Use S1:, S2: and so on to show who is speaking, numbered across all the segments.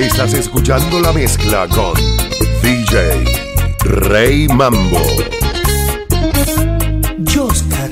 S1: Estás escuchando la mezcla con DJ Rey Mambo.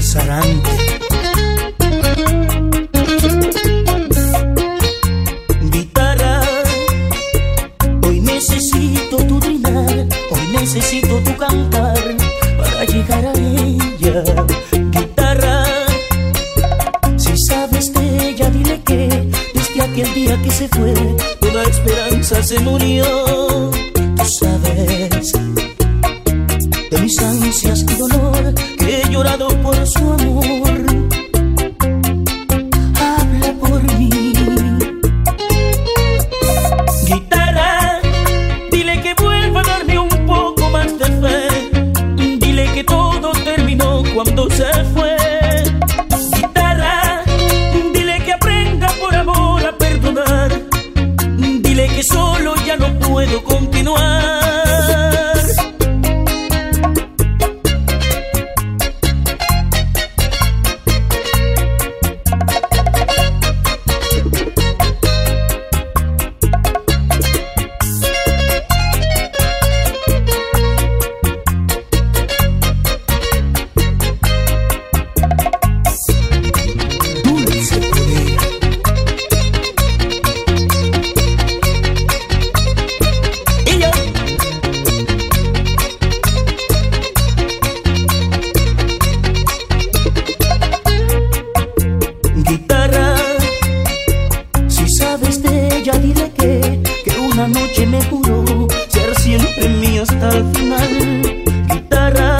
S2: Sarante. quando se fue. ya dile que, que una noche me juró ser siempre mío hasta el final. Guitarra,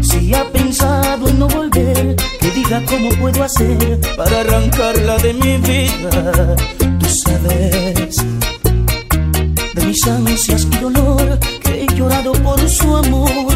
S2: si ha pensado en no volver, que diga cómo puedo hacer para arrancarla de mi vida. Tú sabes de mis ansias y dolor que he llorado por su amor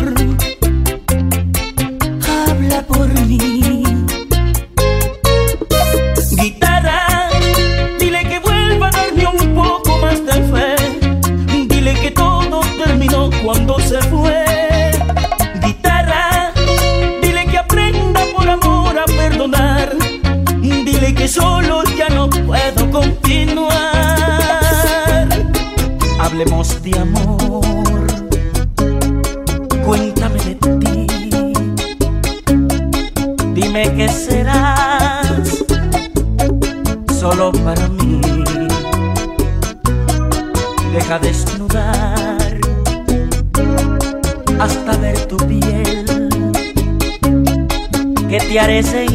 S2: te haré,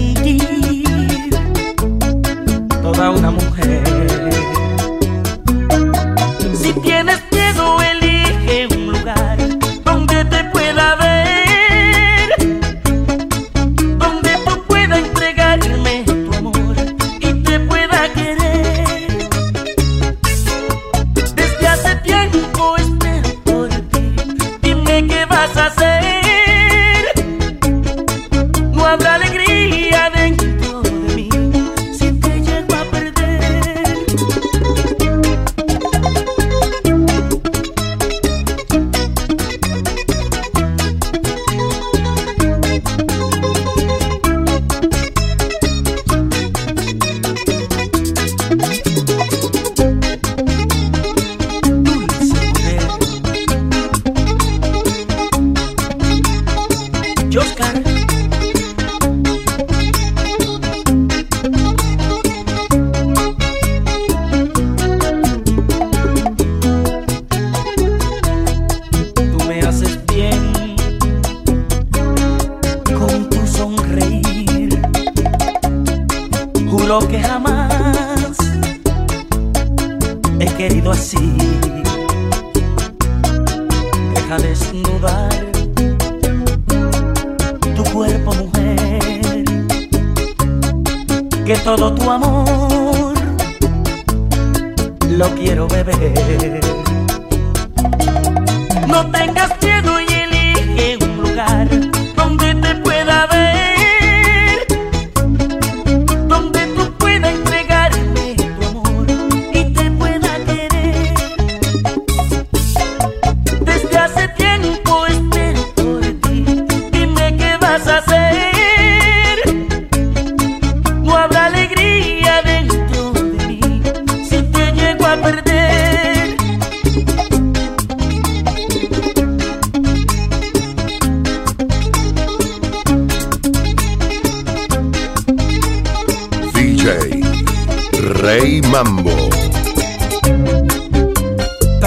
S2: que todo tu amor lo quiero beber. No tengas miedo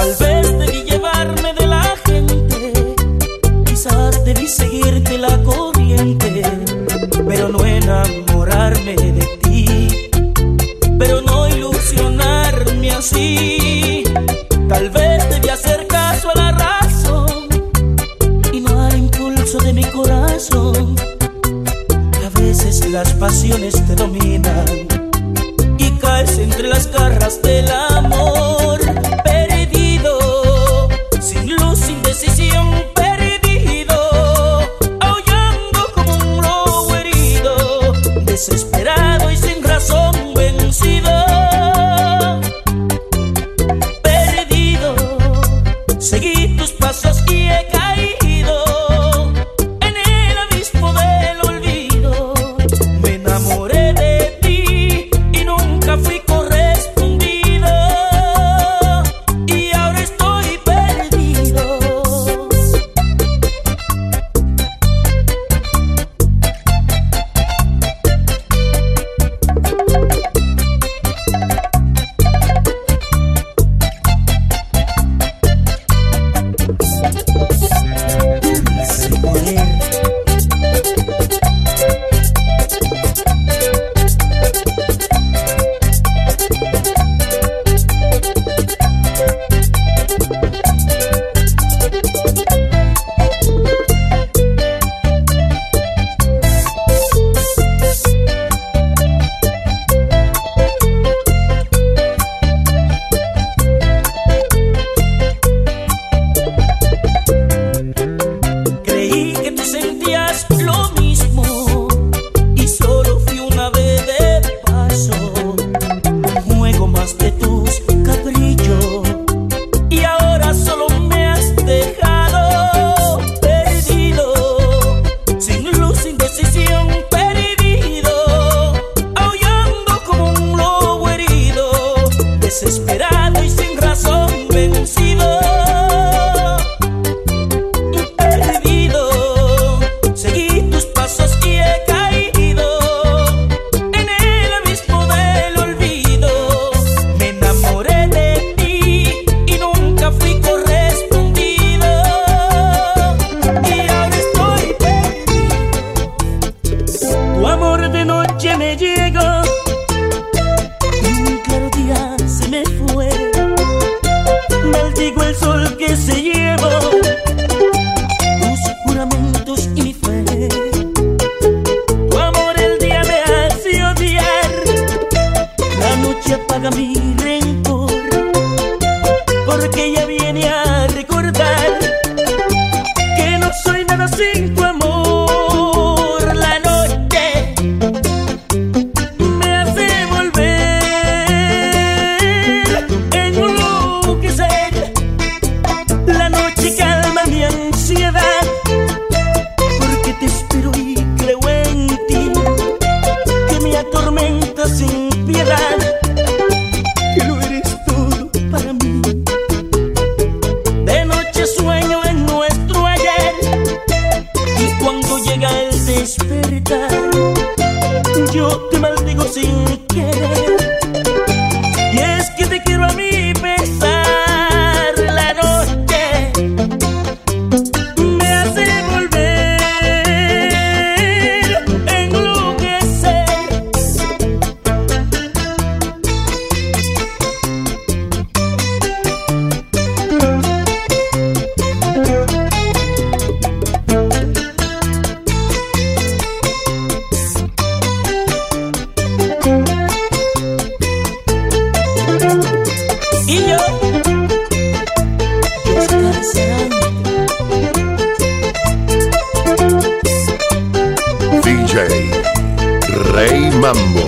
S2: Tal vez debí llevarme de la gente, quizás debí seguirte la corriente, pero no enamorarme de ti, pero no ilusionarme así. Tal vez debí hacer caso a la razón y no al impulso de mi corazón. A veces las pasiones te dominan
S1: DJ Rey Mambo.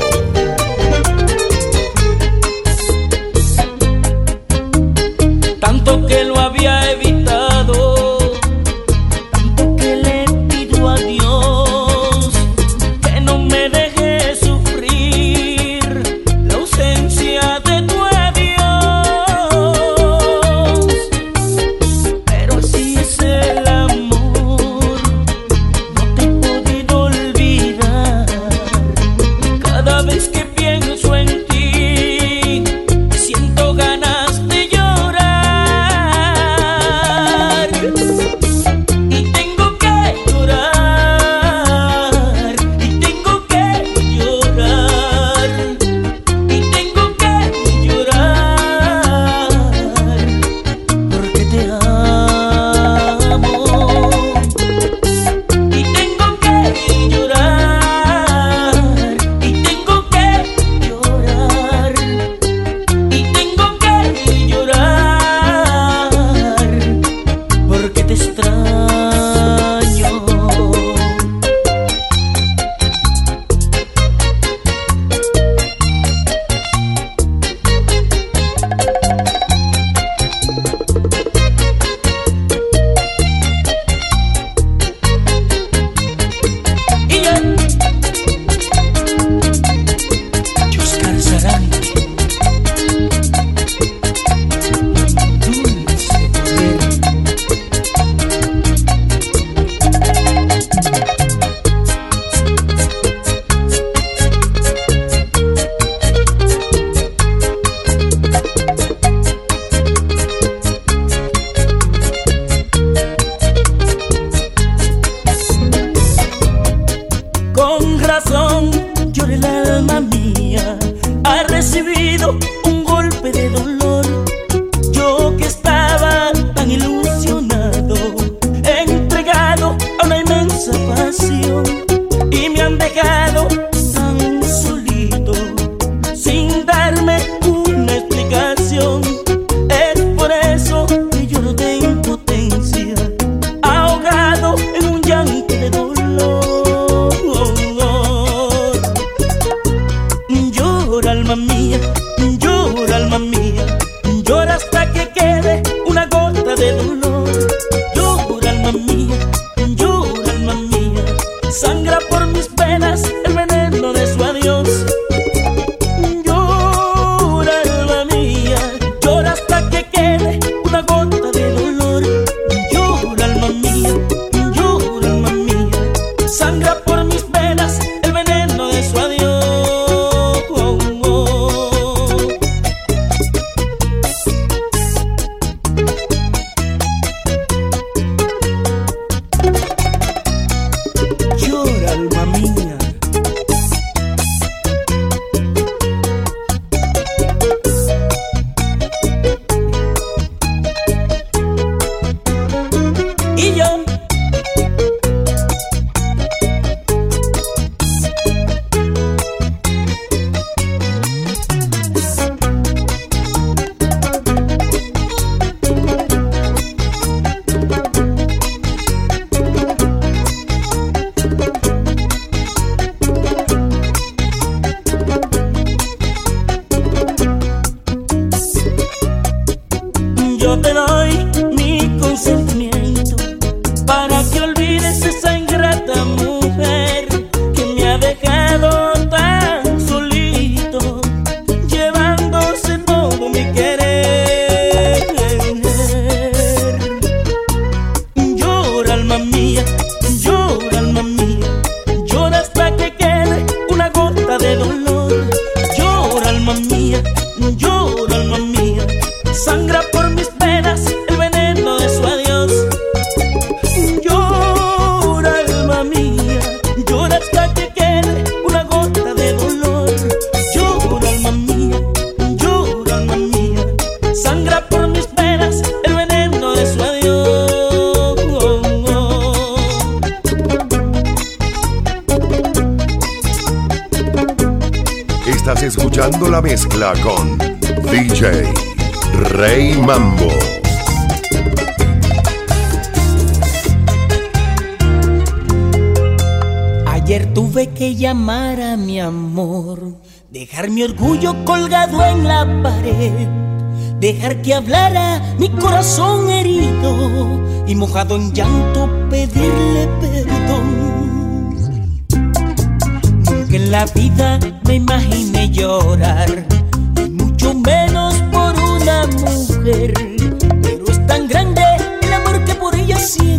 S2: La
S1: mezcla con DJ Rey Mambo.
S2: Ayer tuve que llamar a mi amor, dejar mi orgullo colgado en la pared, dejar que hablara mi corazón herido y mojado en llanto pedirle perdón la vida me imaginé llorar, y mucho menos por una mujer. Pero es tan grande el amor que por ella siento,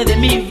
S2: parte de mi